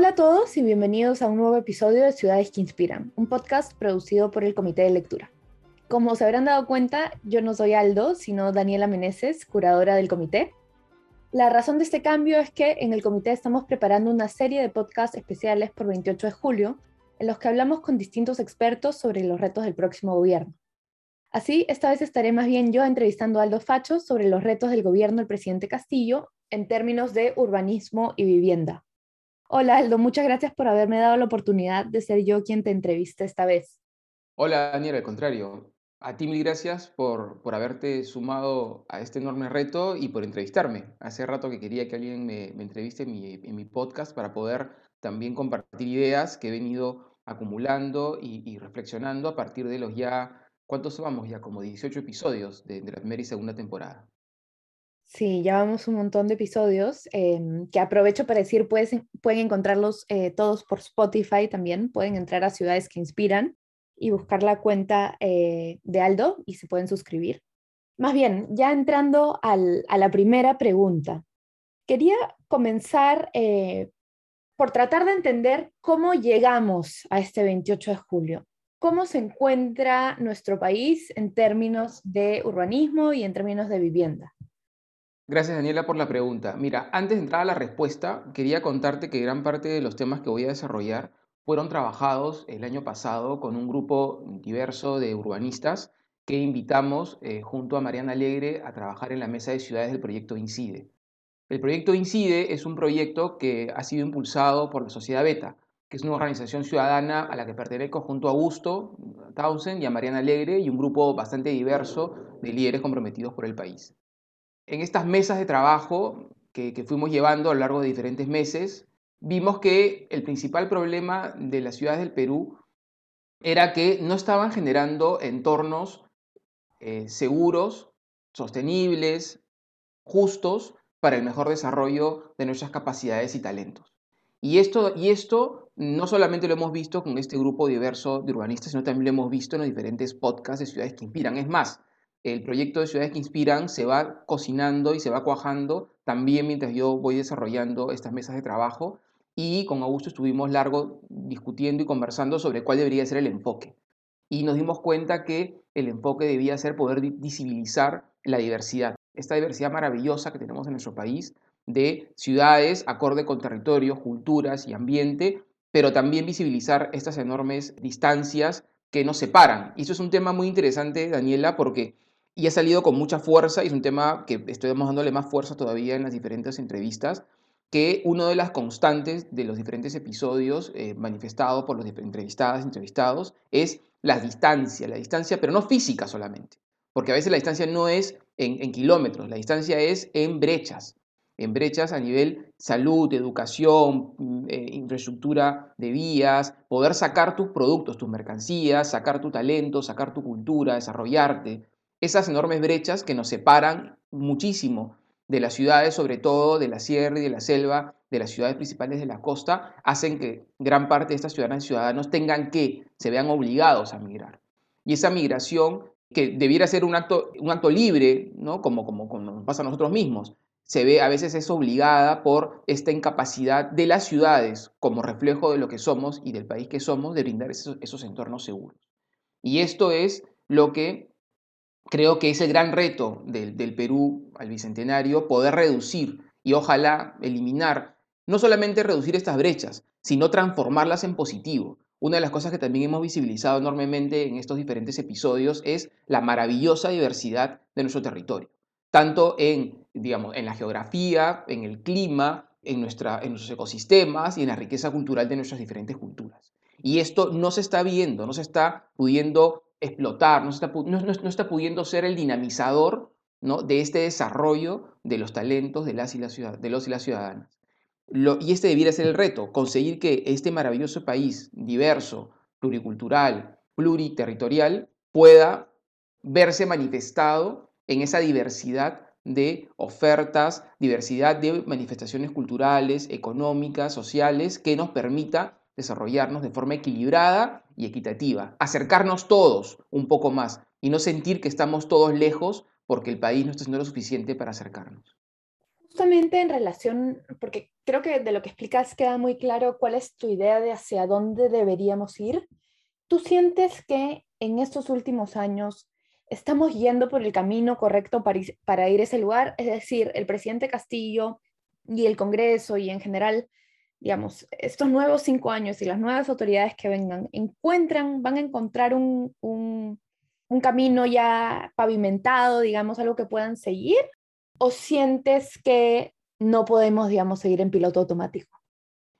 Hola a todos y bienvenidos a un nuevo episodio de Ciudades que Inspiran, un podcast producido por el Comité de Lectura. Como se habrán dado cuenta, yo no soy Aldo, sino Daniela Meneses, curadora del comité. La razón de este cambio es que en el comité estamos preparando una serie de podcasts especiales por 28 de julio, en los que hablamos con distintos expertos sobre los retos del próximo gobierno. Así, esta vez estaré más bien yo entrevistando a Aldo Facho sobre los retos del gobierno del presidente Castillo en términos de urbanismo y vivienda. Hola Aldo, muchas gracias por haberme dado la oportunidad de ser yo quien te entreviste esta vez. Hola Daniel, al contrario. A ti mil gracias por, por haberte sumado a este enorme reto y por entrevistarme. Hace rato que quería que alguien me, entreviste en mi, podcast para poder también compartir ideas que he venido acumulando y, y, reflexionando a partir de los ya, ¿cuántos vamos ya? Como 18 episodios de, de la primera y segunda temporada. Sí, ya vamos un montón de episodios em, que aprovecho para decir, pueden encontrarlos eh, todos por Spotify también, pueden entrar a Ciudades que Inspiran y buscar la cuenta eh, de Aldo y se pueden suscribir. Más bien, ya entrando al, a la primera pregunta, quería comenzar eh, por tratar de entender cómo llegamos a este 28 de julio. ¿Cómo se encuentra nuestro país en términos de urbanismo y en términos de vivienda? Gracias Daniela por la pregunta. Mira, antes de entrar a la respuesta, quería contarte que gran parte de los temas que voy a desarrollar fueron trabajados el año pasado con un grupo diverso de urbanistas que invitamos eh, junto a Mariana Alegre a trabajar en la mesa de ciudades del proyecto INCIDE. El proyecto INCIDE es un proyecto que ha sido impulsado por la Sociedad Beta, que es una organización ciudadana a la que pertenezco junto a Augusto Townsend y a Mariana Alegre y un grupo bastante diverso de líderes comprometidos por el país en estas mesas de trabajo que, fuimos llevando a lo largo de diferentes meses, vimos que el principal problema de las ciudades del Perú era que no estaban generando entornos eh, seguros, sostenibles, justos para el mejor desarrollo de nuestras capacidades y talentos. Y esto, y esto no solamente lo hemos visto con este grupo diverso de urbanistas, sino también lo hemos visto en los diferentes podcasts de ciudades que inspiran. Es más, el proyecto de Ciudades que Inspiran se va cocinando y se va cuajando también mientras yo voy desarrollando estas mesas de trabajo y con Augusto estuvimos largo discutiendo y conversando sobre cuál debería ser el enfoque. Y nos dimos cuenta que el enfoque debía ser poder visibilizar la diversidad, esta diversidad maravillosa que tenemos en nuestro país de ciudades acorde con territorios, culturas y ambiente, pero también visibilizar estas enormes distancias que nos separan. Y eso es un tema muy interesante, Daniela, porque y ha salido con mucha fuerza y es un tema que estoy dándole más fuerza todavía en las diferentes entrevistas, que una de las constantes de los diferentes episodios eh, manifestados por los entrevistadas, entrevistados, es la distancia, la distancia, pero no física solamente, porque a veces la distancia no es en, kilómetros, la distancia es en brechas, en brechas a nivel salud, educación, mm, eh, infraestructura de vías, poder sacar tus productos, tus mercancías, sacar tu talento, sacar tu cultura, desarrollarte, esas enormes brechas que nos separan muchísimo de las ciudades, sobre todo de la sierra y de la selva, de las ciudades principales de la costa, hacen que gran parte de estas ciudadanas y ciudadanos tengan que, se vean obligados a migrar. Y esa migración, que debiera ser un acto, un acto libre, ¿no? como, como, como pasa a nosotros mismos, se ve a veces es obligada por esta incapacidad de las ciudades, como reflejo de lo que somos y del país que somos, de brindar esos, esos entornos seguros. Y esto es lo que creo que es el gran reto del, Perú al Bicentenario, poder reducir y ojalá eliminar, no solamente reducir estas brechas, sino transformarlas en positivo. Una de las cosas que también hemos visibilizado enormemente en estos diferentes episodios es la maravillosa diversidad de nuestro territorio, tanto en, digamos, en la geografía, en el clima, en, nuestra, en nuestros ecosistemas y en la riqueza cultural de nuestras diferentes culturas. Y esto no se está viendo, no se está pudiendo explotar, no está, no, está pudiendo ser el dinamizador ¿no? de este desarrollo de los talentos de, las y, las de los y las ciudadanas. Y este debiera ser el reto, conseguir que este maravilloso país diverso, pluricultural, pluriterritorial, pueda verse manifestado en esa diversidad de ofertas, diversidad de manifestaciones culturales, económicas, sociales, que nos permita desarrollarnos de forma equilibrada y equitativa, acercarnos todos un poco más y no sentir que estamos todos lejos porque el país no está haciendo lo suficiente para acercarnos. Justamente en relación, porque creo que de lo que explicas queda muy claro cuál es tu idea de hacia dónde deberíamos ir. ¿Tú sientes que en estos últimos años estamos yendo por el camino correcto para ir, a ese lugar? Es decir, el presidente Castillo y el Congreso y en general, digamos, estos nuevos cinco años y las nuevas autoridades que vengan, encuentran, van a encontrar un, un, camino ya pavimentado, digamos, algo que puedan seguir? ¿O sientes que no podemos, digamos, seguir en piloto automático?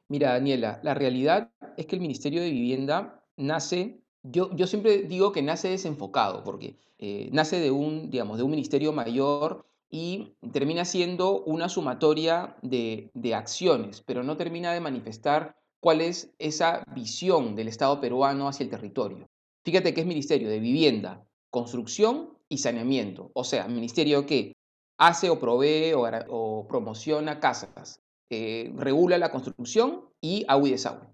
Mira, Daniela, la realidad es que el Ministerio de Vivienda nace, yo, yo siempre digo que nace desenfocado, porque eh, nace de un, digamos, de un ministerio mayor y termina siendo una sumatoria de, de acciones, pero no termina de manifestar cuál es esa visión del Estado peruano hacia el territorio. Fíjate que es Ministerio de Vivienda, Construcción y Saneamiento, o sea, ministerio que hace o provee o, promociona casas, eh, regula la construcción y agua y desagüe.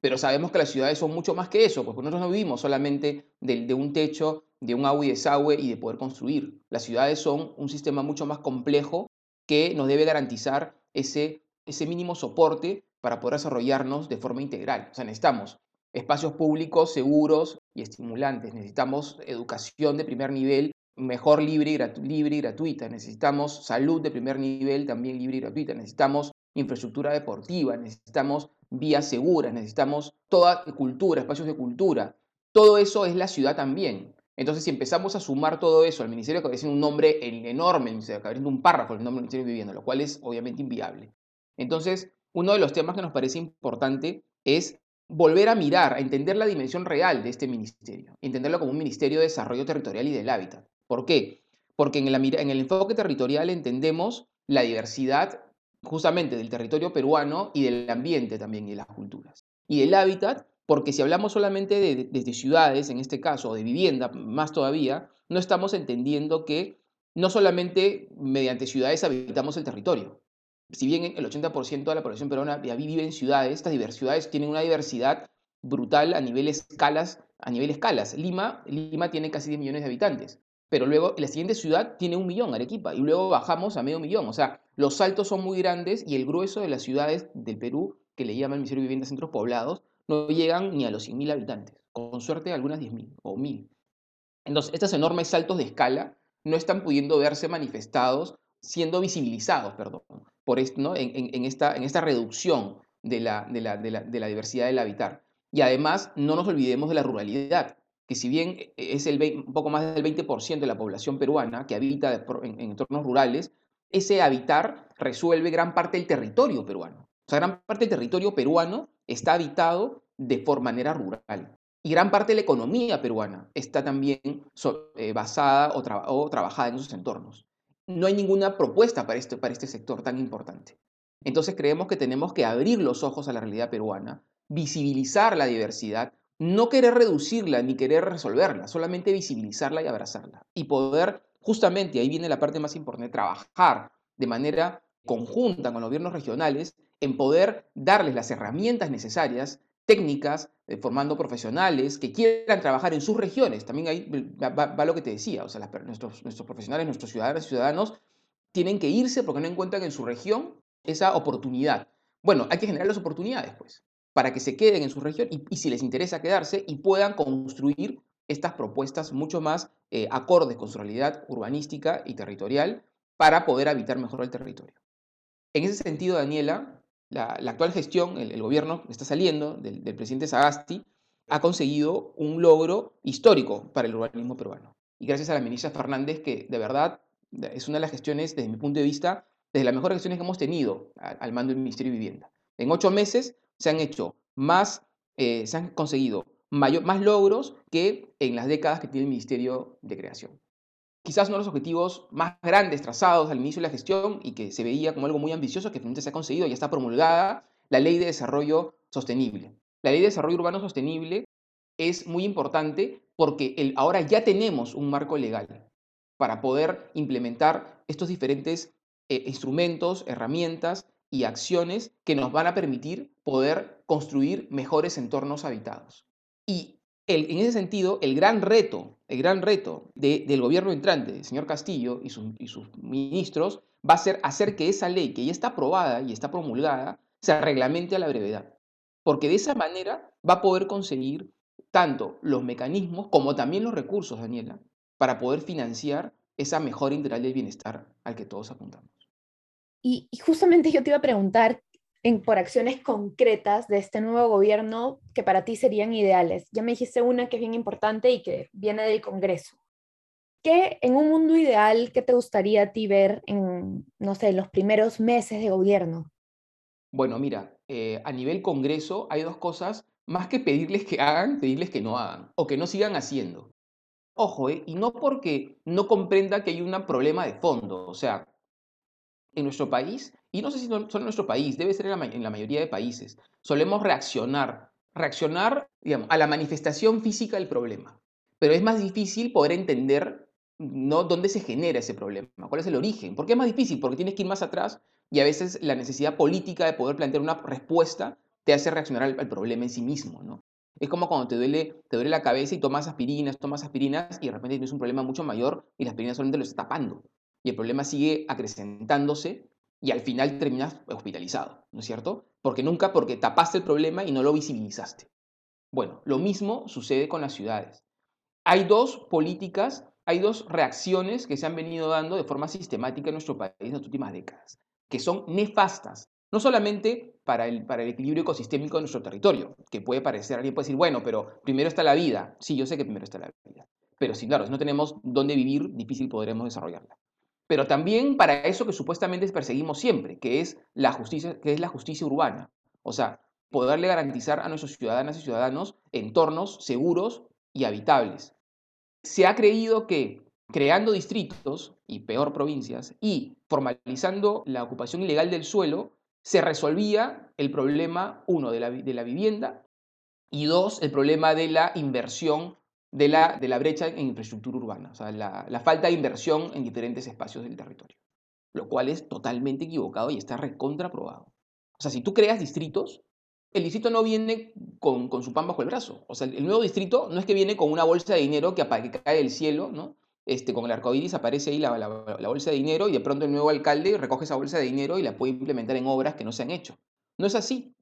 Pero sabemos que las ciudades son mucho más que eso, porque nosotros no vivimos solamente de, un techo, de un agua y desagüe y de poder construir. Las ciudades son un sistema mucho más complejo que nos debe garantizar ese, ese mínimo soporte para poder desarrollarnos de forma integral. O sea, necesitamos espacios públicos seguros y estimulantes, necesitamos educación de primer nivel mejor libre libre y gratuita, necesitamos salud de primer nivel también libre y gratuita, necesitamos infraestructura deportiva, necesitamos vías seguras, necesitamos toda cultura, espacios de cultura. Todo eso es la ciudad también. Entonces, si empezamos a sumar todo eso al ministerio, que un nombre enorme, abriendo un párrafo el nombre del Ministerio de Vivienda, lo cual es obviamente inviable. Entonces, uno de los temas que nos parece importante es volver a mirar, a entender la dimensión real de este ministerio, entenderlo como un ministerio de desarrollo territorial y del hábitat. ¿Por qué? Porque en el, en el enfoque territorial entendemos la diversidad justamente del territorio peruano y del ambiente también y de las culturas. Y del hábitat, porque si hablamos solamente de, de, ciudades, en este caso, o de vivienda, más todavía, no estamos entendiendo que no solamente mediante ciudades habitamos el territorio. Si bien el 80% de la población peruana ya vive en ciudades, estas ciudades tienen una diversidad brutal a nivel escalas, a nivel escalas. Lima, Lima tiene casi 10 millones de habitantes, pero luego la siguiente ciudad tiene un millón, Arequipa, y luego bajamos a medio millón. O sea, los saltos son muy grandes y el grueso de las ciudades del Perú, que le llaman Ministerio de Vivienda Centros Poblados, no llegan ni a los 100.000 habitantes. Con suerte, algunas 10.000 o 1.000. Entonces, estos enormes saltos de escala no están pudiendo verse manifestados, siendo visibilizados, perdón, por esto, ¿no? en, esta, en esta reducción de la, de la, de la, diversidad del habitar. Y además, no nos olvidemos de la ruralidad que si bien e, es el un poco más del 20% de la población peruana que habita en, entornos rurales, ese habitar resuelve gran parte del territorio peruano. Sea, gran parte del territorio peruano está habitado de forma manera rural. Y gran parte de la economía peruana está también eh, basada o, o, trabajada en esos entornos. No hay ninguna propuesta para este, para este sector tan importante. Entonces creemos que tenemos que abrir los ojos a la realidad peruana, visibilizar la diversidad no querer reducirla ni querer resolverla, solamente visibilizarla y abrazarla. Y poder, justamente, ahí viene la parte más importante, trabajar de manera conjunta con los gobiernos regionales en poder darles las herramientas necesarias, técnicas, eh, formando profesionales que quieran trabajar en sus regiones. También ahí va, lo que te decía, o sea, nuestros, profesionales, nuestros ciudadanos ciudadanos tienen que irse porque no encuentran en su región esa oportunidad. Bueno, hay que generar las oportunidades, pues para que se queden en su región y, si les interesa quedarse y puedan construir estas propuestas mucho más eh, acordes con su realidad urbanística y territorial para poder habitar mejor el territorio. En ese sentido, Daniela, la, actual gestión, el, gobierno que está saliendo del, presidente Sagasti, ha conseguido un logro histórico para el urbanismo peruano. Y gracias a la ministra Fernández, que de verdad es una de las gestiones, desde mi punto de vista, desde las mejores gestiones que hemos tenido al mando del Ministerio de Vivienda. En ocho meses se han hecho más, eh, se han conseguido más logros que en las décadas que tiene el Ministerio de Creación. Quizás uno de los objetivos más grandes trazados al inicio de la gestión y que se veía como algo muy ambicioso, que finalmente se ha conseguido, ya está promulgada, la Ley de Desarrollo Sostenible. La Ley de Desarrollo Urbano Sostenible es muy importante porque ahora ya tenemos un marco legal para poder implementar estos diferentes eh, instrumentos, herramientas y acciones que nos van a permitir poder construir mejores entornos habitados. Y en ese sentido, el gran reto, el gran reto del gobierno entrante, del señor Castillo y, y sus ministros, va a ser hacer que esa ley que ya está aprobada y está promulgada se reglamente a la brevedad. Porque de esa manera va a poder conseguir tanto los mecanismos como también los recursos, Daniela, para poder financiar esa mejora integral del bienestar al que todos apuntamos. Y, justamente yo te iba a preguntar por acciones concretas de este nuevo gobierno que para ti serían ideales. Ya me dijiste una que es bien importante y que viene del Congreso. ¿Qué en un mundo ideal, qué te gustaría a ti ver en, no sé, los primeros meses de gobierno? Bueno, mira, eh, a nivel Congreso hay dos cosas, más que pedirles que hagan, pedirles que no hagan o que no sigan haciendo. Ojo, eh, y no porque no comprenda que hay un problema de fondo, o sea, en nuestro país, y no sé si solo en nuestro país, debe ser en la, mayoría de países, solemos reaccionar, reaccionar digamos, a la manifestación física del problema. Pero es más difícil poder entender ¿no? dónde se genera ese problema, cuál es el origen. ¿Por qué es más difícil? Porque tienes que ir más atrás y a veces la necesidad política de poder plantear una respuesta te hace reaccionar al, problema en sí mismo. ¿no? Es como cuando te duele, te duele la cabeza y tomas aspirinas, tomas aspirinas y de repente tienes un problema mucho mayor y la aspirina solamente lo está tapando. Y el problema sigue acrecentándose y al final terminas hospitalizado, ¿no es cierto? Porque nunca, porque tapaste el problema y no lo visibilizaste. Bueno, lo mismo sucede con las ciudades. Hay dos políticas hay dos reacciones que se han venido dando de forma sistemática en nuestro país en las últimas décadas, que son nefastas, no solamente para el, para el equilibrio ecosistémico de nuestro territorio, que puede parecer, alguien puede decir, bueno, pero primero está la vida. Sí, yo sé que primero está la vida. Pero sí, claro, si no tenemos dónde vivir, difícil podremos desarrollarla. Pero también para eso que supuestamente perseguimos siempre, que es la justicia, que es la justicia urbana. O sea, poderle garantizar a nuestros ciudadanas y ciudadanos entornos seguros y habitables, se ha creído que creando distritos, y peor provincias, y formalizando la ocupación ilegal del suelo, se resolvía el problema, uno, de la, de la vivienda, y dos, el problema de la inversión de la, de la brecha en infraestructura urbana, o sea, la, la falta de inversión en diferentes espacios del territorio, lo cual es totalmente equivocado y está recontraprobado. O sea, si tú creas distritos, el distrito no viene con, su pan bajo el brazo. O sea, el nuevo distrito no es que viene con una bolsa de dinero que, cae del cielo, ¿no? Este, con el arco iris aparece ahí la, la, bolsa de dinero y de pronto el nuevo alcalde recoge esa bolsa de dinero y la puede implementar en obras que no se han hecho. No es así.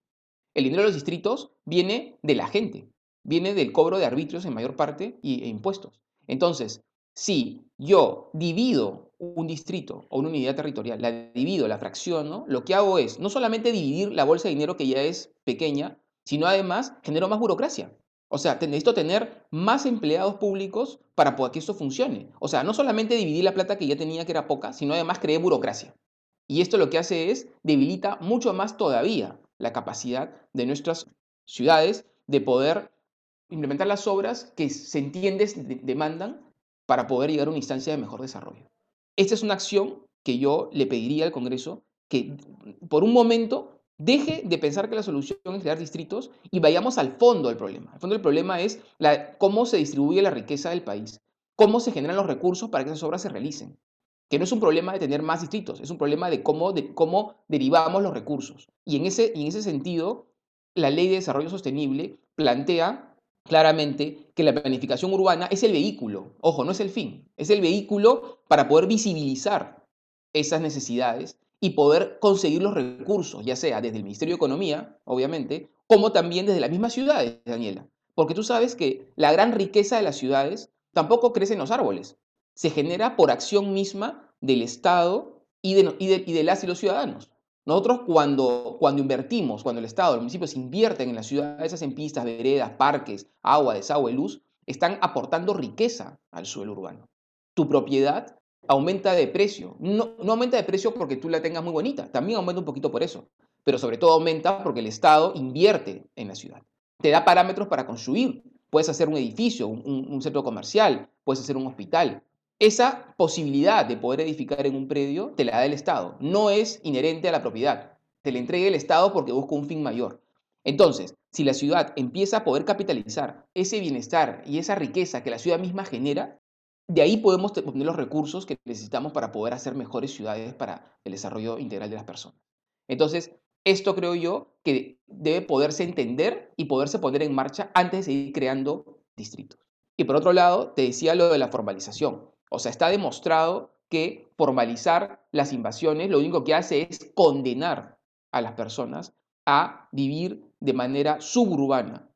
El dinero de los distritos viene de la gente, viene del cobro de arbitrios en mayor parte y, e impuestos. Entonces, si yo divido un distrito o una unidad territorial, la divido, la fracciono, lo que hago es no solamente dividir la bolsa de dinero que ya es pequeña, sino además genero más burocracia. O sea, necesito tener más empleados públicos para que esto funcione. O sea, no solamente dividir la plata que ya tenía que era poca, sino además creé burocracia. Y esto lo que hace es debilita mucho más todavía la capacidad de nuestras ciudades de poder implementar las obras que se entienden demandan para poder llegar a una instancia de mejor desarrollo. Esta es una acción que yo le pediría al Congreso que por un momento deje de pensar que la solución es crear distritos y vayamos al fondo del problema. El fondo del problema es cómo se distribuye la riqueza del país, cómo se generan los recursos para que esas obras se realicen. Que no es un problema de tener más distritos, es un problema de cómo, cómo derivamos los recursos. Y en ese, en ese sentido, la Ley de Desarrollo Sostenible plantea claramente que la planificación urbana es el vehículo, ojo, no es el fin, es el vehículo para poder visibilizar esas necesidades y poder conseguir los recursos, ya sea desde el Ministerio de Economía, obviamente, como también desde las mismas ciudades, Daniela. Porque tú sabes que la gran riqueza de las ciudades tampoco crece en los árboles, se genera por acción misma del Estado y de, y de, y de las y los ciudadanos. Nosotros cuando, cuando invertimos, cuando el Estado, los municipios invierten en las ciudades, hacen pistas, veredas, parques, agua, desagüe, luz, están aportando riqueza al suelo urbano. Tu propiedad aumenta de precio. No, no aumenta de precio porque tú la tengas muy bonita, también aumenta un poquito por eso, pero sobre todo aumenta porque el Estado invierte en la ciudad. Te da parámetros para construir. Puedes hacer un edificio, un centro comercial, puedes hacer un hospital, esa posibilidad de poder edificar en un predio te la da el Estado, no es inherente a la propiedad. Te la entrega el Estado porque busca un fin mayor. Entonces, si la ciudad empieza a poder capitalizar ese bienestar y esa riqueza que la ciudad misma genera, de ahí podemos obtener los recursos que necesitamos para poder hacer mejores ciudades para el desarrollo integral de las personas. Entonces, esto creo yo que debe poderse entender y poderse poner en marcha antes de seguir creando distritos. Y por otro lado, te decía lo de la formalización. O sea, está demostrado que formalizar las invasiones lo único que hace es condenar a las personas a vivir de manera suburbana,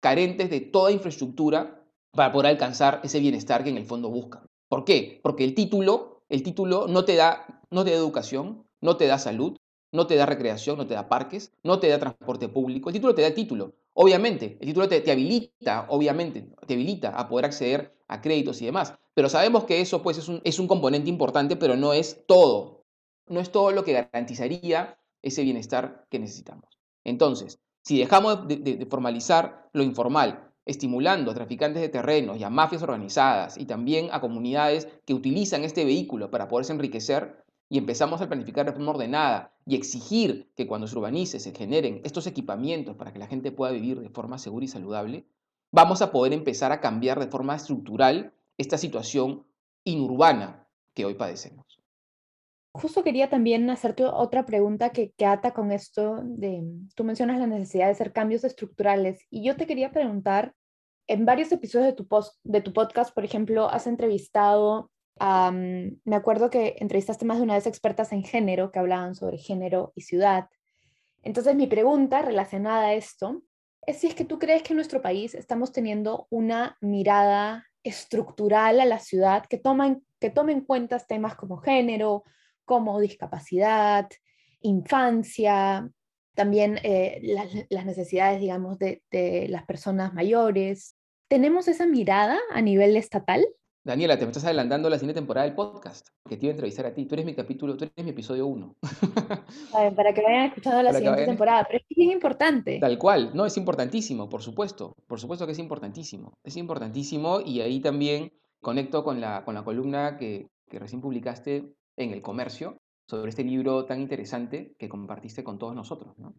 carentes de toda infraestructura para poder alcanzar ese bienestar que en el fondo buscan. ¿Por qué? Porque el título, el título no te da, no te da educación, no te da salud, no te da recreación, no te da parques, no te da transporte público. El título te da título. Obviamente, el título te, habilita, obviamente, te habilita a poder acceder a créditos y demás. Pero sabemos que eso pues, es, un, es un componente importante, pero no es todo. No es todo lo que garantizaría ese bienestar que necesitamos. Entonces, si dejamos de, formalizar lo informal, estimulando a traficantes de terrenos y a mafias organizadas y también a comunidades que utilizan este vehículo para poderse enriquecer, y empezamos a planificar de forma ordenada y exigir que cuando se urbanice se generen estos equipamientos para que la gente pueda vivir de forma segura y saludable, vamos a poder empezar a cambiar de forma estructural esta situación inurbana que hoy padecemos. Justo quería también hacerte otra pregunta que, que, ata con esto de, tú mencionas la necesidad de hacer cambios estructurales y yo te quería preguntar, en varios episodios de tu, post, de tu podcast, por ejemplo, has entrevistado, me acuerdo que entrevistaste más de una vez expertas en género que hablaban sobre género y ciudad. Entonces mi pregunta relacionada a esto es si es que tú crees que en nuestro país estamos teniendo una mirada estructural a la ciudad que toma, que tome en cuenta temas como género, como discapacidad, infancia, también eh, las, necesidades, digamos, de, las personas mayores. ¿Tenemos esa mirada a nivel estatal? Daniela, te me estás adelantando la siguiente temporada del podcast, que te iba a entrevistar a ti. Tú eres mi capítulo, tú eres mi episodio 1. para que vayan escuchando la siguiente temporada, pero es bien importante. Tal cual, no, es importantísimo, por supuesto, por supuesto que es importantísimo. Es importantísimo y ahí también conecto con la, con la columna que, que recién publicaste en el comercio sobre este libro tan interesante que compartiste con todos nosotros. ¿no?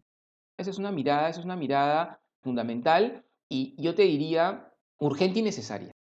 Esa es una mirada, esa es una mirada fundamental y yo te diría urgente y necesaria.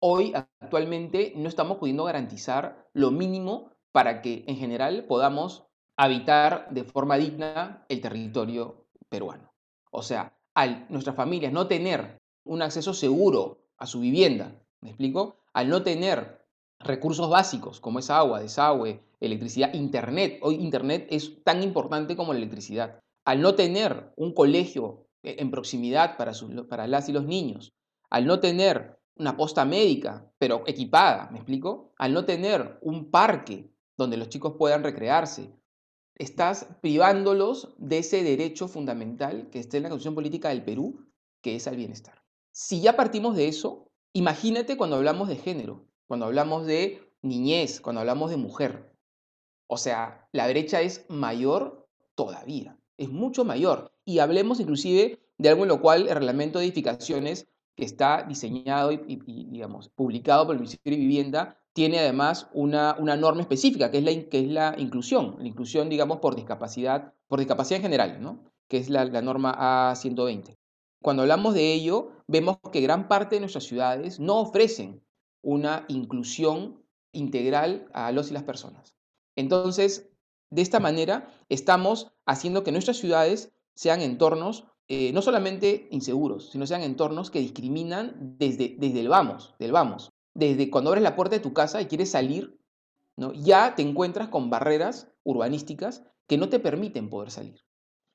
Hoy, actualmente, no estamos pudiendo garantizar lo mínimo para que en general podamos habitar de forma digna el territorio peruano. O sea, al nuestras familias no tener un acceso seguro a su vivienda, ¿me explico? Al no tener recursos básicos como es agua, desagüe, electricidad, internet. Hoy internet es tan importante como la electricidad. Al no tener un colegio eh, en proximidad para, para las y los niños, al no tener una posta médica, pero equipada, ¿me explico? Al no tener un parque donde los chicos puedan recrearse, estás privándolos de ese derecho fundamental que está en la Constitución Política del Perú, que es al bienestar. Si ya partimos de eso, imagínate cuando hablamos de género cuando hablamos de niñez, cuando hablamos de mujer. O sea, la brecha es mayor todavía, es mucho mayor. Y hablemos inclusive de algo en lo cual el reglamento de edificaciones que está diseñado y, digamos, publicado por el Ministerio de Vivienda tiene además una, una norma específica, que es, la, que es la inclusión, la inclusión, digamos, por discapacidad, por discapacidad en general, ¿no? que es la, la norma A120. Cuando hablamos de ello, vemos que gran parte de nuestras ciudades no ofrecen una inclusión integral a los y las personas. Entonces, de esta manera, estamos haciendo que nuestras ciudades sean entornos eh, no solamente inseguros, sino sean entornos que discriminan desde, desde el vamos, del vamos. Desde cuando abres la puerta de tu casa y quieres salir, ¿no? ya te encuentras con barreras urbanísticas que no te permiten poder salir,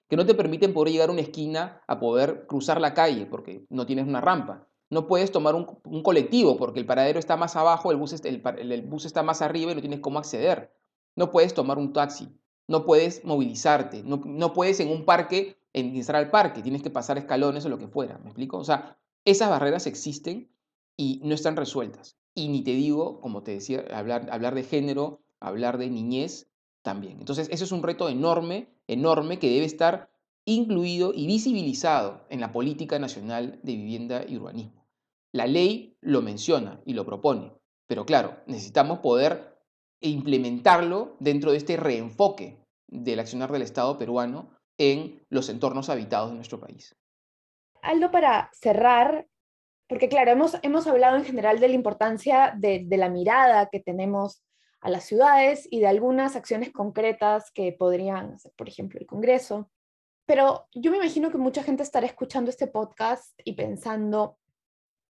que no te permiten poder llegar a una esquina a poder cruzar la calle porque no tienes una rampa, no puedes tomar un, colectivo porque el paradero está más abajo, el bus, el, bus está más arriba y no tienes cómo acceder. No puedes tomar un taxi, no puedes movilizarte, no, puedes en un parque entrar al parque, tienes que pasar escalones o lo que fuera, ¿me explico? O sea, esas barreras existen y no están resueltas. Y ni te digo, como te decía, hablar, hablar de género, hablar de niñez también. Entonces, eso es un reto enorme, enorme que debe estar incluido y visibilizado en la política nacional de vivienda y urbanismo. La ley lo menciona y lo propone, pero claro, necesitamos poder implementarlo dentro de este reenfoque del accionar del Estado peruano en los entornos habitados de nuestro país. Aldo, para cerrar, porque claro, hemos, hemos hablado en general de la importancia de, de la mirada que tenemos a las ciudades y de algunas acciones concretas que podrían hacer, por ejemplo, el Congreso. Pero yo me imagino que mucha gente estará escuchando este podcast y pensando,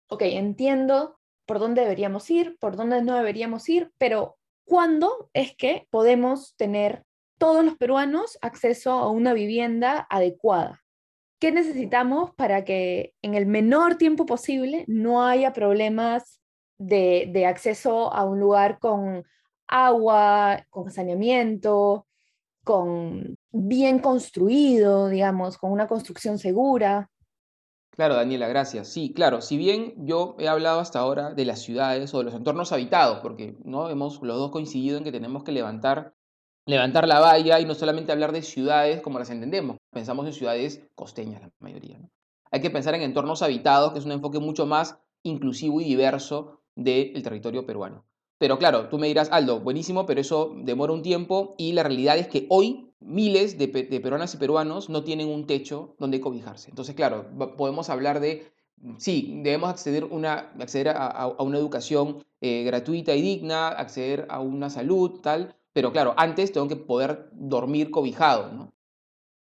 ok, entiendo por dónde deberíamos ir, por dónde no deberíamos ir, pero ¿cuándo es que podemos tener todos los peruanos acceso a una vivienda adecuada? ¿Qué necesitamos para que en el menor tiempo posible no haya problemas de, acceso a un lugar con agua, con saneamiento, con bien construido, digamos, con una construcción segura? Claro, Daniela, gracias. Sí, claro, si bien yo he hablado hasta ahora de las ciudades o de los entornos habitados, porque no hemos los dos coincidido en que tenemos que levantar, levantar la valla y no solamente hablar de ciudades como las entendemos, pensamos en ciudades costeñas la mayoría. Hay que pensar en entornos habitados, que es un enfoque mucho más inclusivo y diverso del territorio peruano. Pero claro, tú me dirás, Aldo, buenísimo, pero eso demora un tiempo y la realidad es que hoy miles de, peruanas y peruanos no tienen un techo donde cobijarse. Entonces, claro, podemos hablar de, sí, debemos acceder, una, acceder a, una educación eh, gratuita y digna, acceder a una salud, tal, pero claro, antes tengo que poder dormir cobijado. ¿no?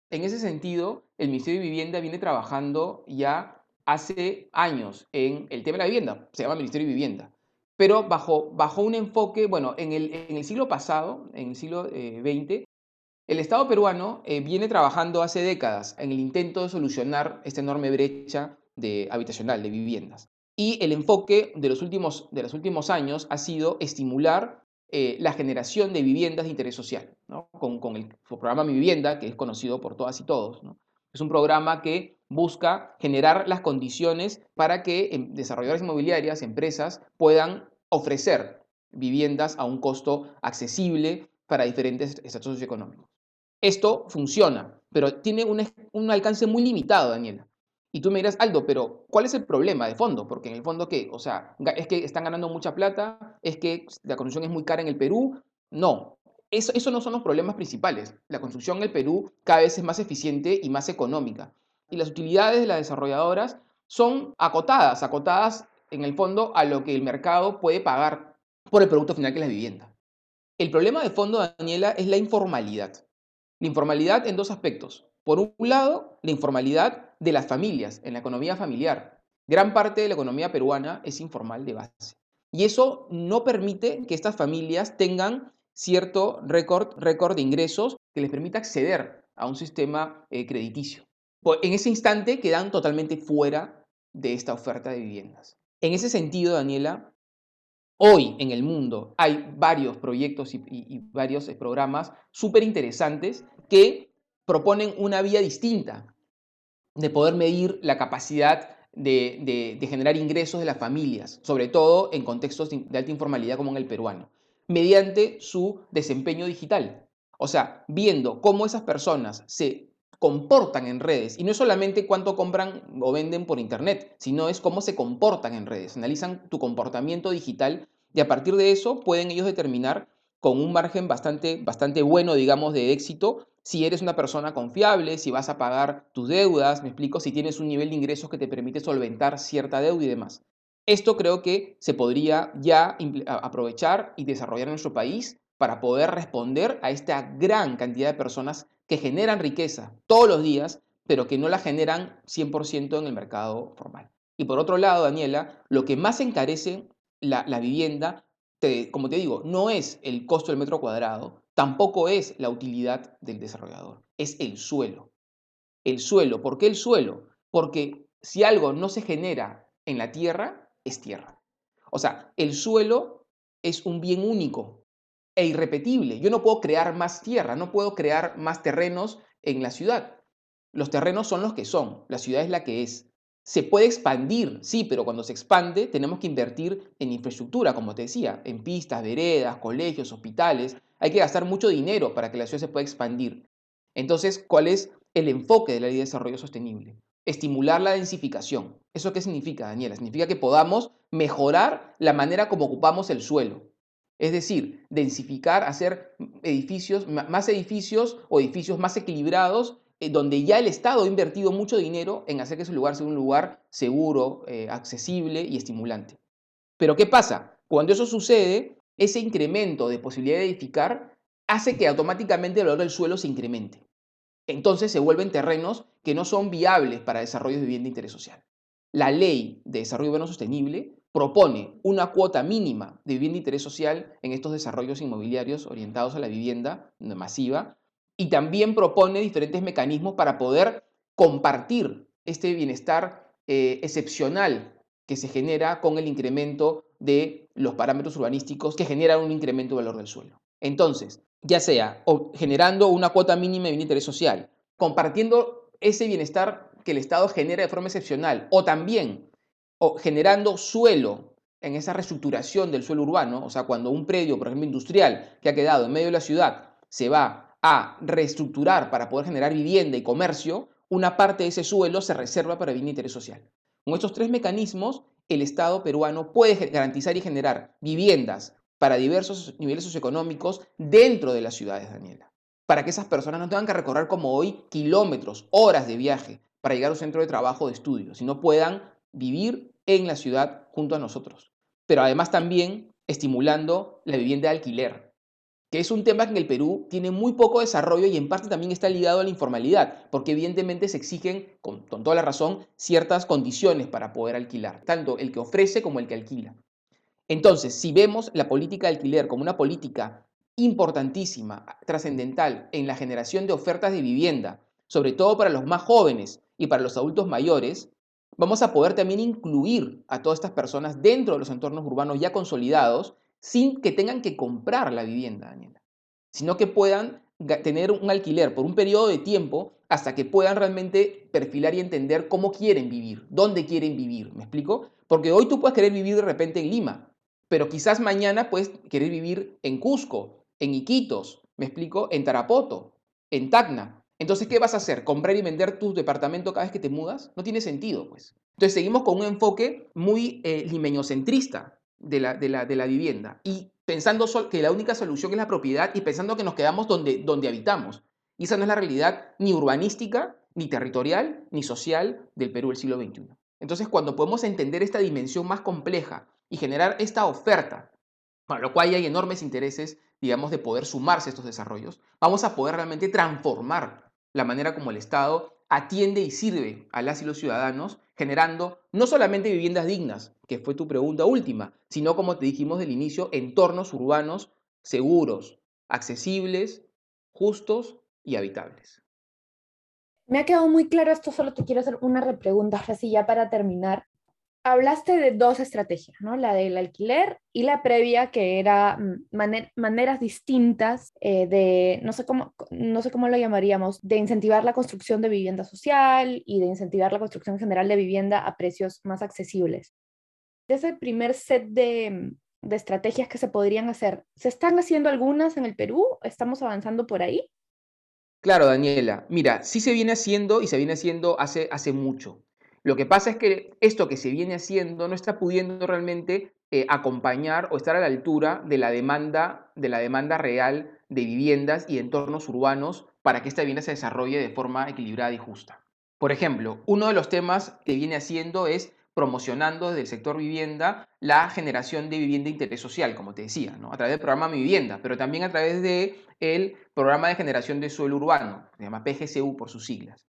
En ese sentido, el Ministerio de Vivienda viene trabajando ya hace años en el tema de la vivienda, se llama Ministerio de Vivienda pero bajo, bajo un enfoque, bueno, en el, en el siglo pasado, en el siglo XX, eh, el Estado peruano eh, viene trabajando hace décadas en el intento de solucionar esta enorme brecha de, habitacional, de viviendas. Y el enfoque de los últimos, de los últimos años ha sido estimular eh, la generación de viviendas de interés social, con, el programa Mi Vivienda, que es conocido por todas y todos. Es un programa que busca generar las condiciones para que em, desarrolladores inmobiliarias, empresas, puedan ofrecer viviendas a un costo accesible para diferentes estatus socioeconómicos. Esto funciona, pero tiene un, alcance muy limitado, Daniela. Y tú me dirás, Aldo, pero ¿cuál es el problema de fondo? Porque en el fondo, ¿qué? O sea, ¿es que están ganando mucha plata? ¿Es que la construcción es muy cara en el Perú? No, eso, eso no son los problemas principales. La construcción en el Perú cada vez es más eficiente y más económica. Y las utilidades de las desarrolladoras son acotadas, acotadas en el fondo a lo que el mercado puede pagar por el producto final que es la vivienda. El problema de fondo, Daniela, es la informalidad. La informalidad en dos aspectos. Por un lado, la informalidad de las familias, en la economía familiar. Gran parte de la economía peruana es informal de base. Y eso no permite que estas familias tengan cierto récord, récord de ingresos que les permita acceder a un sistema eh, crediticio. En ese instante quedan totalmente fuera de esta oferta de viviendas. En ese sentido, Daniela, Hoy en el mundo hay varios proyectos y, varios eh, programas súper interesantes que proponen una vía distinta de poder medir la capacidad de, generar ingresos de las familias, sobre todo en contextos de alta informalidad como en el peruano, mediante su desempeño digital. O sea, viendo cómo esas personas se comportan en redes. Y no es solamente cuánto compran o venden por Internet, sino es cómo se comportan en redes. Analizan tu comportamiento digital y a partir de eso pueden ellos determinar con un margen bastante, bastante bueno, digamos, de éxito, si eres una persona confiable, si vas a pagar tus deudas, me explico, si tienes un nivel de ingresos que te permite solventar cierta deuda y demás. Esto creo que se podría ya aprovechar y desarrollar en nuestro país para poder responder a esta gran cantidad de personas que generan riqueza todos los días, pero que no la generan 100% en el mercado formal. Y por otro lado, Daniela, lo que más encarece la, vivienda, como te digo, no es el costo del metro cuadrado, tampoco es la utilidad del desarrollador, es el suelo. El suelo, ¿por qué el suelo? Porque si algo no se genera en la tierra, es tierra. O sea, el suelo es un bien único, e irrepetible. Yo no puedo crear más tierra, no puedo crear más terrenos en la ciudad. Los terrenos son los que son, la ciudad es la que es. Se puede expandir, sí, pero cuando se expande tenemos que invertir en infraestructura, como te decía, en pistas, veredas, colegios, hospitales. Hay que gastar mucho dinero para que la ciudad se pueda expandir. Entonces, ¿cuál es el enfoque de la ley de desarrollo sostenible? Estimular la densificación. ¿Eso qué significa, Daniela? Significa que podamos mejorar la manera como ocupamos el suelo. Es decir, densificar, hacer edificios, más edificios o edificios más equilibrados, donde ya el Estado ha invertido mucho dinero en hacer que ese lugar sea un lugar seguro, eh, accesible y estimulante. Pero ¿qué pasa? Cuando eso sucede, ese incremento de posibilidad de edificar hace que automáticamente el valor del suelo se incremente. Entonces se vuelven terrenos que no son viables para desarrollo de vivienda de interés social. la ley de desarrollo urbano sostenible propone una cuota mínima de vivienda de interés social en estos desarrollos inmobiliarios orientados a la vivienda masiva y también propone diferentes mecanismos para poder compartir este bienestar eh, excepcional que se genera con el incremento de los parámetros urbanísticos que generan un incremento del valor del suelo. Entonces, ya sea generando una cuota mínima de bien interés social, compartiendo ese bienestar que el Estado genera de forma excepcional, o también generando suelo en esa reestructuración del suelo urbano, o sea, cuando un predio, por ejemplo, industrial que ha quedado en medio de la ciudad, se va a reestructurar para poder generar vivienda y comercio, una parte de ese suelo se reserva para bien interés social. Con estos tres mecanismos, el Estado peruano puede garantizar y generar viviendas para diversos niveles socioeconómicos dentro de las ciudades, Daniela. Para que esas personas no tengan que recorrer como hoy kilómetros, horas de viaje para llegar a un centro de trabajo o de estudio, sino puedan vivir en la ciudad junto a nosotros. Pero además también estimulando la vivienda de alquiler, que es un tema que en el Perú tiene muy poco desarrollo y en parte también está ligado a la informalidad, porque evidentemente se exigen, con, toda la razón, ciertas condiciones para poder alquilar, tanto el que ofrece como el que alquila. Entonces, si vemos la política de alquiler como una política importantísima, trascendental en la generación de ofertas de vivienda, sobre todo para los más jóvenes y para los adultos mayores, vamos a poder también incluir a todas estas personas dentro de los entornos urbanos ya consolidados sin que tengan que comprar la vivienda, Daniela, sino que puedan tener un alquiler por un periodo de tiempo hasta que puedan realmente perfilar y entender cómo quieren vivir, dónde quieren vivir, ¿me explico? Porque hoy tú puedes querer vivir de repente en Lima, pero quizás mañana puedes querer vivir en Cusco, en Iquitos, ¿me explico? En Tarapoto, en Tacna. Entonces, ¿qué vas a hacer? ¿Comprar y vender tu departamento cada vez que te mudas? No tiene sentido, pues. Entonces, seguimos con un enfoque muy eh, limeñocentrista de la, de, la, de la, vivienda y pensando que la única solución es la propiedad y pensando que nos quedamos donde, donde habitamos. Y esa no es la realidad ni urbanística, ni territorial, ni social del Perú del siglo XXI. Entonces, cuando podemos entender esta dimensión más compleja y generar esta oferta, para lo cual hay enormes intereses, digamos, de poder sumarse a estos desarrollos, vamos a poder realmente transformar la manera como el Estado atiende y sirve a las y los ciudadanos, generando no solamente viviendas dignas, que fue tu pregunta última, sino, como te dijimos del inicio, entornos urbanos seguros, accesibles, justos y habitables. Me ha quedado muy claro esto, solo te quiero hacer una repregunta, así ya para terminar hablaste de dos estrategias, ¿no? La del alquiler y la previa, que era mm, maneras distintas eh, de, no sé, cómo, no sé cómo lo llamaríamos, de incentivar la construcción de vivienda social y de incentivar la construcción general de vivienda a precios más accesibles. De ese primer set de, mm, de estrategias que se podrían hacer, ¿se están haciendo algunas en el Perú? ¿Estamos avanzando por ahí? Claro, Daniela. Mira, sí se viene haciendo y se viene haciendo hace, hace mucho. Lo que pasa es que esto que se viene haciendo no está pudiendo realmente eh, acompañar o estar a la altura de la demanda, de la demanda real de viviendas y entornos urbanos para que esta vivienda se desarrolle de forma equilibrada y justa. Por ejemplo, uno de los temas que viene haciendo es promocionando desde el sector vivienda la generación de vivienda de interés social, como te decía, ¿no? a través del programa Mi Vivienda, pero también a través del programa de generación de suelo urbano, se llama PGCU por sus siglas.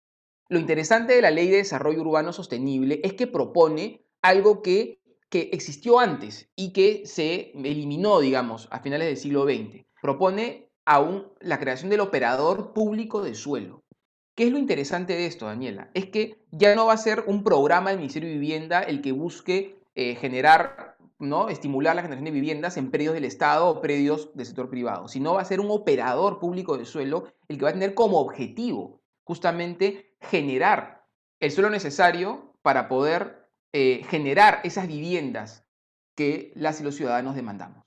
Lo interesante de la Ley de Desarrollo Urbano Sostenible es que propone algo que, que existió antes y que se eliminó, digamos, a finales del siglo XX. Propone aún la creación del operador público de suelo. ¿Qué es lo interesante de esto, Daniela? Es que ya no va a ser un programa del Ministerio de Vivienda el que busque eh, generar, ¿no? estimular la generación de viviendas en predios del Estado o predios del sector privado, sino va a ser un operador público de suelo el que va a tener como objetivo justamente generar el suelo necesario para poder eh, generar esas viviendas que las y los ciudadanos demandamos.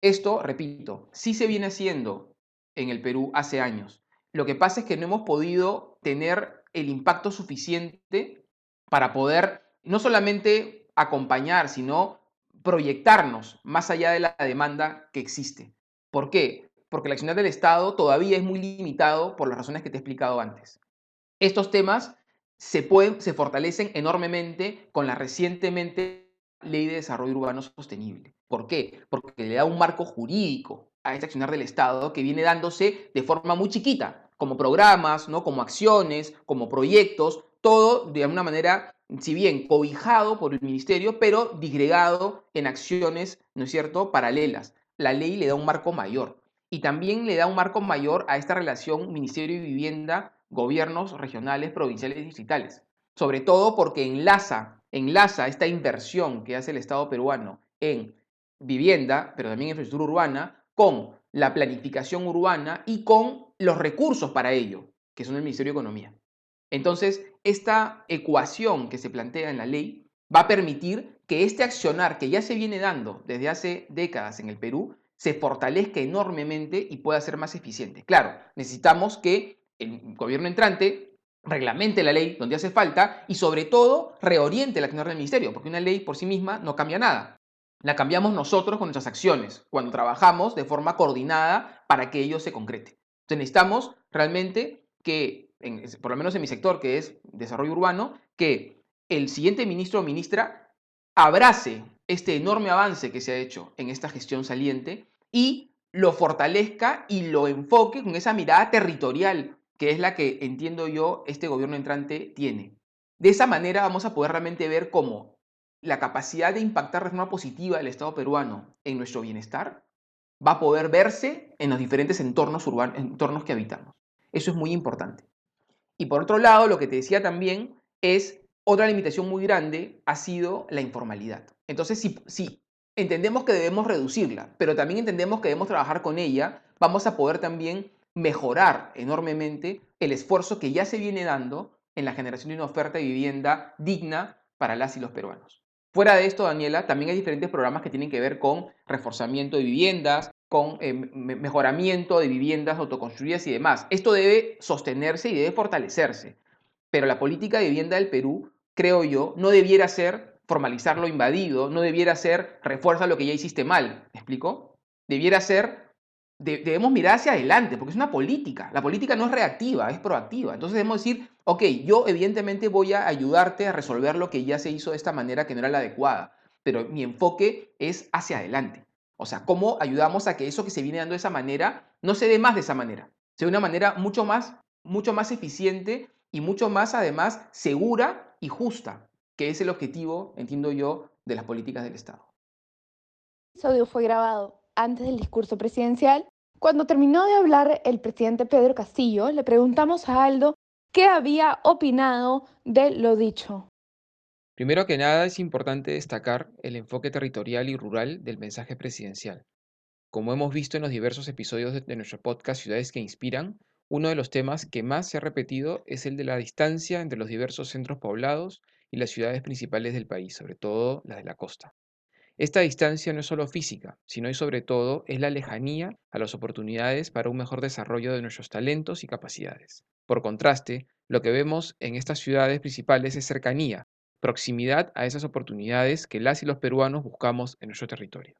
Esto, repito, sí se viene haciendo en el Perú hace años. Lo que pasa es que no hemos podido tener el impacto suficiente para poder no solamente acompañar, sino proyectarnos más allá de la demanda que existe. ¿Por qué? Porque el accionar del Estado todavía es muy limitado por las razones que te he explicado antes. Estos temas se, pueden, se fortalecen enormemente con la recientemente Ley de Desarrollo Urbano Sostenible. ¿Por qué? Porque le da un marco jurídico a este accionar del Estado que viene dándose de forma muy chiquita, como programas, ¿no? como acciones, como proyectos, todo de alguna manera si bien cobijado por el ministerio, pero disgregado en acciones, ¿no es cierto?, paralelas. La ley le da un marco mayor y también le da un marco mayor a esta relación Ministerio de Vivienda, gobiernos regionales, provinciales y distritales. Sobre todo porque enlaza, enlaza esta inversión que hace el Estado peruano en vivienda, pero también infraestructura urbana, con la planificación urbana y con los recursos para ello, que son el Ministerio de Economía. Entonces, esta ecuación que se plantea en la ley va a permitir que este accionar que ya se viene dando desde hace décadas en el Perú se fortalezca enormemente y pueda ser más eficiente. Claro, necesitamos que el gobierno entrante reglamente la ley donde hace falta y sobre todo reoriente la acción del ministerio, porque una ley por sí misma no cambia nada. La cambiamos nosotros con nuestras acciones, cuando trabajamos de forma coordinada para que ello se concrete. Entonces necesitamos realmente que, por lo menos en mi sector, que es desarrollo urbano, que el siguiente ministro o ministra abrace este enorme avance que se ha hecho en esta gestión saliente y lo fortalezca y lo enfoque con esa mirada territorial, que es la que entiendo yo este gobierno entrante tiene. De esa manera vamos a poder realmente ver cómo la capacidad de impactar de forma positiva del Estado peruano en nuestro bienestar va a poder verse en los diferentes entornos urbanos, entornos que habitamos. Eso es muy importante. Y por otro lado, lo que te decía también es otra limitación muy grande ha sido la informalidad. Entonces, si, si entendemos que debemos reducirla, pero también entendemos que debemos trabajar con ella, vamos a poder también mejorar enormemente el esfuerzo que ya se viene dando en la generación de una oferta de vivienda digna para las y los peruanos. Fuera de esto, Daniela, también hay diferentes programas que tienen que ver con reforzamiento de viviendas, con eh, mejoramiento de viviendas autoconstruidas y demás. Esto debe sostenerse y debe fortalecerse. Pero la política de vivienda del Perú, creo yo, no debiera ser formalizar lo invadido, no debiera ser refuerza lo que ya hiciste mal. ¿Me explico? Debiera ser debemos mirar hacia adelante, porque es una política. La política no es reactiva, es proactiva. Entonces debemos decir, ok, yo evidentemente voy a ayudarte a resolver lo que ya se hizo de esta manera que no era la adecuada, pero mi enfoque es hacia adelante. O sea, cómo ayudamos a que eso que se viene dando de esa manera no se dé más de esa manera, sea de una manera mucho más, mucho más eficiente y mucho más además segura y justa, que es el objetivo, entiendo yo, de las políticas del Estado. El episodio fue grabado antes del discurso presidencial. Cuando terminó de hablar el presidente Pedro Castillo, le preguntamos a Aldo qué había opinado de lo dicho. Primero que nada es importante destacar el enfoque territorial y rural del mensaje presidencial. Como hemos visto en los diversos episodios de nuestro podcast Ciudades que Inspiran, uno de los temas que más se ha repetido es el de la distancia entre los diversos centros poblados y las ciudades principales del país, sobre todo las de la costa. Esta distancia no es solo física, sino y sobre todo es la lejanía a las oportunidades para un mejor desarrollo de nuestros talentos y capacidades. Por contraste, lo que vemos en estas ciudades principales es cercanía, proximidad a esas oportunidades que las y los peruanos buscamos en nuestro territorio.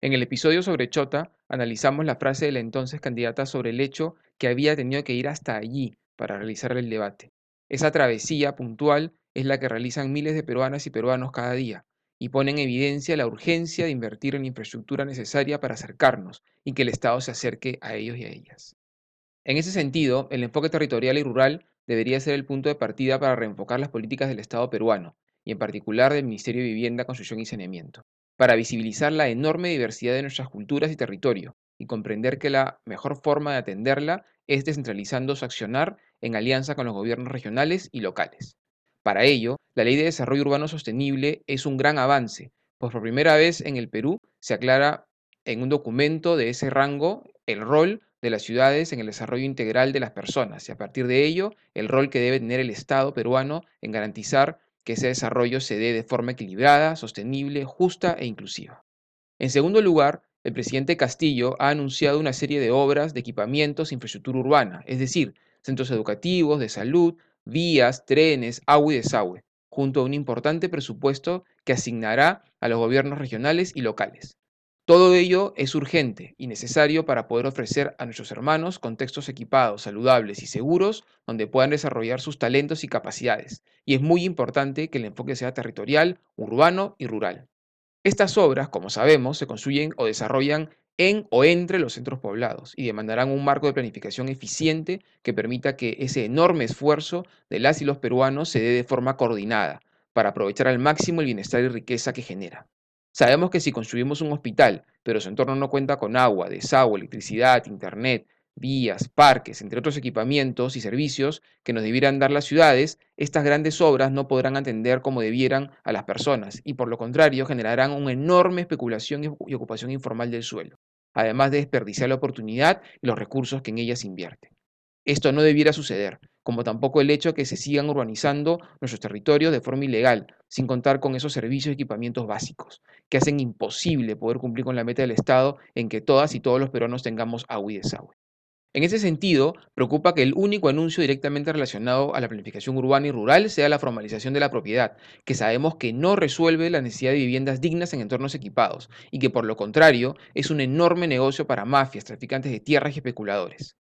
En el episodio sobre Chota, analizamos la frase de la entonces candidata sobre el hecho que había tenido que ir hasta allí para realizar el debate. Esa travesía puntual es la que realizan miles de peruanas y peruanos cada día, y pone en evidencia la urgencia de invertir en infraestructura necesaria para acercarnos y que el Estado se acerque a ellos y a ellas. En ese sentido, el enfoque territorial y rural debería ser el punto de partida para reenfocar las políticas del Estado peruano, y en particular del Ministerio de Vivienda, Construcción y Saneamiento, para visibilizar la enorme diversidad de nuestras culturas y territorio, y comprender que la mejor forma de atenderla es descentralizando su accionar en alianza con los gobiernos regionales y locales. Para ello, la Ley de Desarrollo Urbano Sostenible es un gran avance, pues por primera vez en el Perú se aclara en un documento de ese rango el rol de las ciudades en el desarrollo integral de las personas y a partir de ello el rol que debe tener el Estado peruano en garantizar que ese desarrollo se dé de forma equilibrada, sostenible, justa e inclusiva. En segundo lugar, el presidente Castillo ha anunciado una serie de obras de equipamientos e infraestructura urbana, es decir, centros educativos, de salud, vías, trenes, agua y desagüe, junto a un importante presupuesto que asignará a los gobiernos regionales y locales. Todo ello es urgente y necesario para poder ofrecer a nuestros hermanos contextos equipados, saludables y seguros donde puedan desarrollar sus talentos y capacidades. Y es muy importante que el enfoque sea territorial, urbano y rural. Estas obras, como sabemos, se construyen o desarrollan en o entre los centros poblados y demandarán un marco de planificación eficiente que permita que ese enorme esfuerzo de las y los peruanos se dé de forma coordinada para aprovechar al máximo el bienestar y riqueza que genera. Sabemos que si construimos un hospital, pero su entorno no cuenta con agua, desagüe, electricidad, internet, vías, parques, entre otros equipamientos y servicios que nos debieran dar las ciudades, estas grandes obras no podrán atender como debieran a las personas y por lo contrario generarán una enorme especulación y ocupación informal del suelo, además de desperdiciar la oportunidad y los recursos que en ellas invierten. Esto no debiera suceder, como tampoco el hecho de que se sigan urbanizando nuestros territorios de forma ilegal, sin contar con esos servicios y equipamientos básicos, que hacen imposible poder cumplir con la meta del Estado en que todas y todos los peruanos tengamos agua y desagüe. En ese sentido, preocupa que el único anuncio directamente relacionado a la planificación urbana y rural sea la formalización de la propiedad, que sabemos que no resuelve la necesidad de viviendas dignas en entornos equipados y que por lo contrario es un enorme negocio para mafias, traficantes de tierras y especuladores.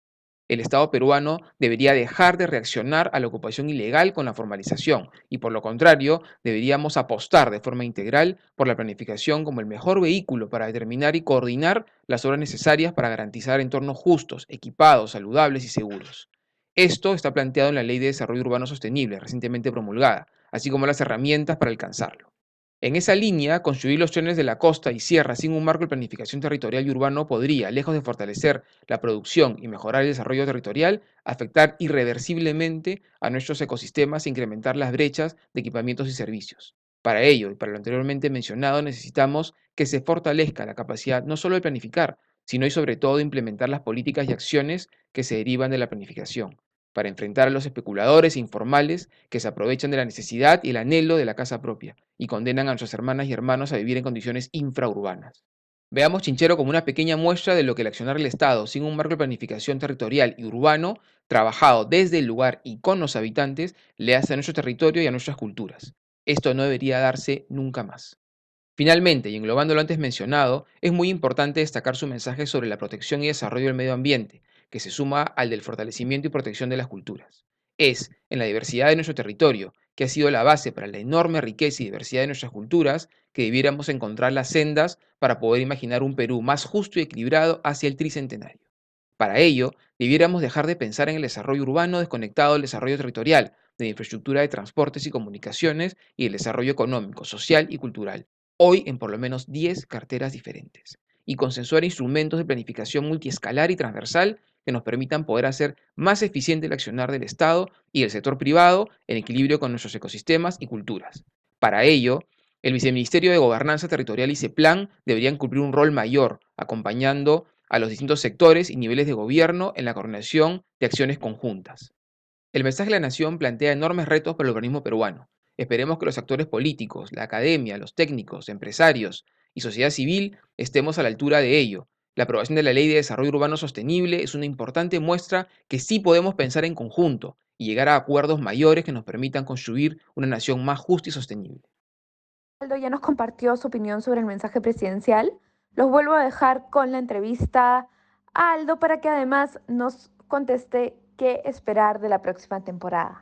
El Estado peruano debería dejar de reaccionar a la ocupación ilegal con la formalización y por lo contrario deberíamos apostar de forma integral por la planificación como el mejor vehículo para determinar y coordinar las obras necesarias para garantizar entornos justos, equipados, saludables y seguros. Esto está planteado en la Ley de Desarrollo Urbano Sostenible recientemente promulgada, así como las herramientas para alcanzarlo. En esa línea, construir los trenes de la costa y sierra sin un marco de planificación territorial y urbano podría, lejos de fortalecer la producción y mejorar el desarrollo territorial, afectar irreversiblemente a nuestros ecosistemas e incrementar las brechas de equipamientos y servicios. Para ello, y para lo anteriormente mencionado, necesitamos que se fortalezca la capacidad no solo de planificar, sino y sobre todo de implementar las políticas y acciones que se derivan de la planificación, para enfrentar a los especuladores informales que se aprovechan de la necesidad y el anhelo de la casa propia y condenan a nuestras hermanas y hermanos a vivir en condiciones infraurbanas. Veamos Chinchero como una pequeña muestra de lo que el accionar del Estado sin un marco de planificación territorial y urbano, trabajado desde el lugar y con los habitantes, le hace a nuestro territorio y a nuestras culturas. Esto no debería darse nunca más. Finalmente, y englobando lo antes mencionado, es muy importante destacar su mensaje sobre la protección y desarrollo del medio ambiente, que se suma al del fortalecimiento y protección de las culturas. Es en la diversidad de nuestro territorio, que ha sido la base para la enorme riqueza y diversidad de nuestras culturas, que debiéramos encontrar las sendas para poder imaginar un Perú más justo y equilibrado hacia el tricentenario. Para ello, debiéramos dejar de pensar en el desarrollo urbano desconectado del desarrollo territorial, de la infraestructura de transportes y comunicaciones y el desarrollo económico, social y cultural, hoy en por lo menos 10 carteras diferentes, y consensuar instrumentos de planificación multiescalar y transversal que nos permitan poder hacer más eficiente el accionar del Estado y el sector privado en equilibrio con nuestros ecosistemas y culturas. Para ello, el Viceministerio de Gobernanza Territorial y CEPLAN deberían cumplir un rol mayor, acompañando a los distintos sectores y niveles de gobierno en la coordinación de acciones conjuntas. El mensaje de la Nación plantea enormes retos para el organismo peruano. Esperemos que los actores políticos, la academia, los técnicos, empresarios y sociedad civil estemos a la altura de ello la aprobación de la Ley de Desarrollo Urbano Sostenible es una importante muestra que sí podemos pensar en conjunto y llegar a acuerdos mayores que nos permitan construir una nación más justa y sostenible. Aldo ya nos compartió su opinión sobre el mensaje presidencial. Los vuelvo a dejar con la entrevista a Aldo para que además nos conteste qué esperar de la próxima temporada.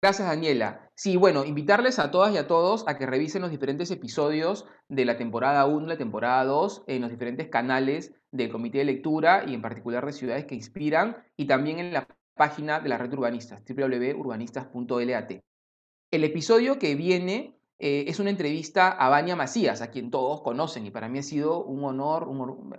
Gracias, Daniela. Sí, bueno, invitarles a todas y a todos a que revisen los diferentes episodios de la temporada 1 y la temporada 2 en los diferentes canales del Comité de Lectura y en particular de Ciudades que Inspiran y también en la página de la red urbanistas, www.urbanistas.lat. El episodio que viene eh, es una entrevista a Vania Macías, a quien todos conocen y para mí ha sido un honor,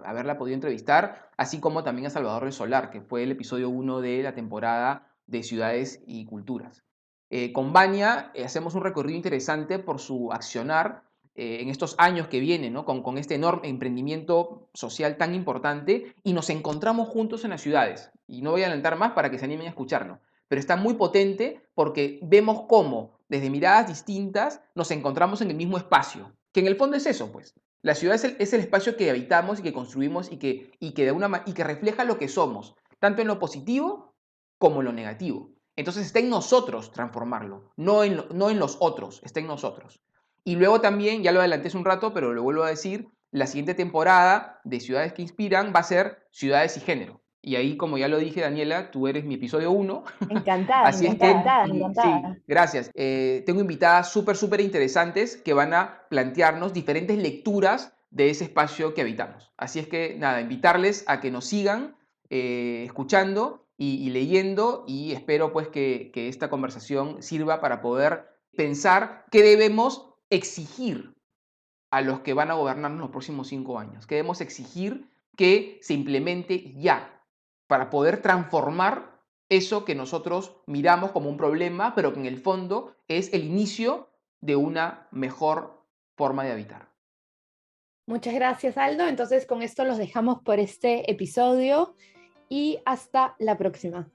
haberla podido entrevistar, así como también a Salvador Solar, que fue el episodio 1 de la temporada de Ciudades y Culturas. Eh, con Baña eh, hacemos un recorrido interesante por su accionar eh, en estos años que vienen, con, este enorme emprendimiento social tan importante y nos encontramos juntos en las ciudades. Y no voy a adelantar más para que se animen a escucharlo, pero está muy potente porque vemos cómo desde miradas distintas nos encontramos en el mismo espacio, que en el fondo es eso, pues. La ciudad es el, es el espacio que habitamos y que construimos y que, y, que de una, y que refleja lo que somos, tanto en lo positivo como en lo negativo. Entonces está en nosotros transformarlo, no en, no en los otros, está en nosotros. Y luego también, ya lo adelanté hace un rato, pero lo vuelvo a decir, la siguiente temporada de Ciudades que Inspiran va a ser Ciudades y Género. Y ahí, como ya lo dije, Daniela, tú eres mi episodio 1. Encantada, Así encantada, encantada. Sí, gracias. Eh, tengo invitadas súper, súper interesantes que van a plantearnos diferentes lecturas de ese espacio que habitamos. Así es que, nada, invitarles a que nos sigan eh, escuchando y, leyendo y espero pues que, esta conversación sirva para poder pensar que debemos exigir a los que van a gobernar en los próximos cinco años, que debemos exigir que se implemente ya para poder transformar eso que nosotros miramos como un problema, pero que en el fondo es el inicio de una mejor forma de habitar. Muchas gracias, Aldo. Entonces, con esto los dejamos por este episodio y hasta la próxima.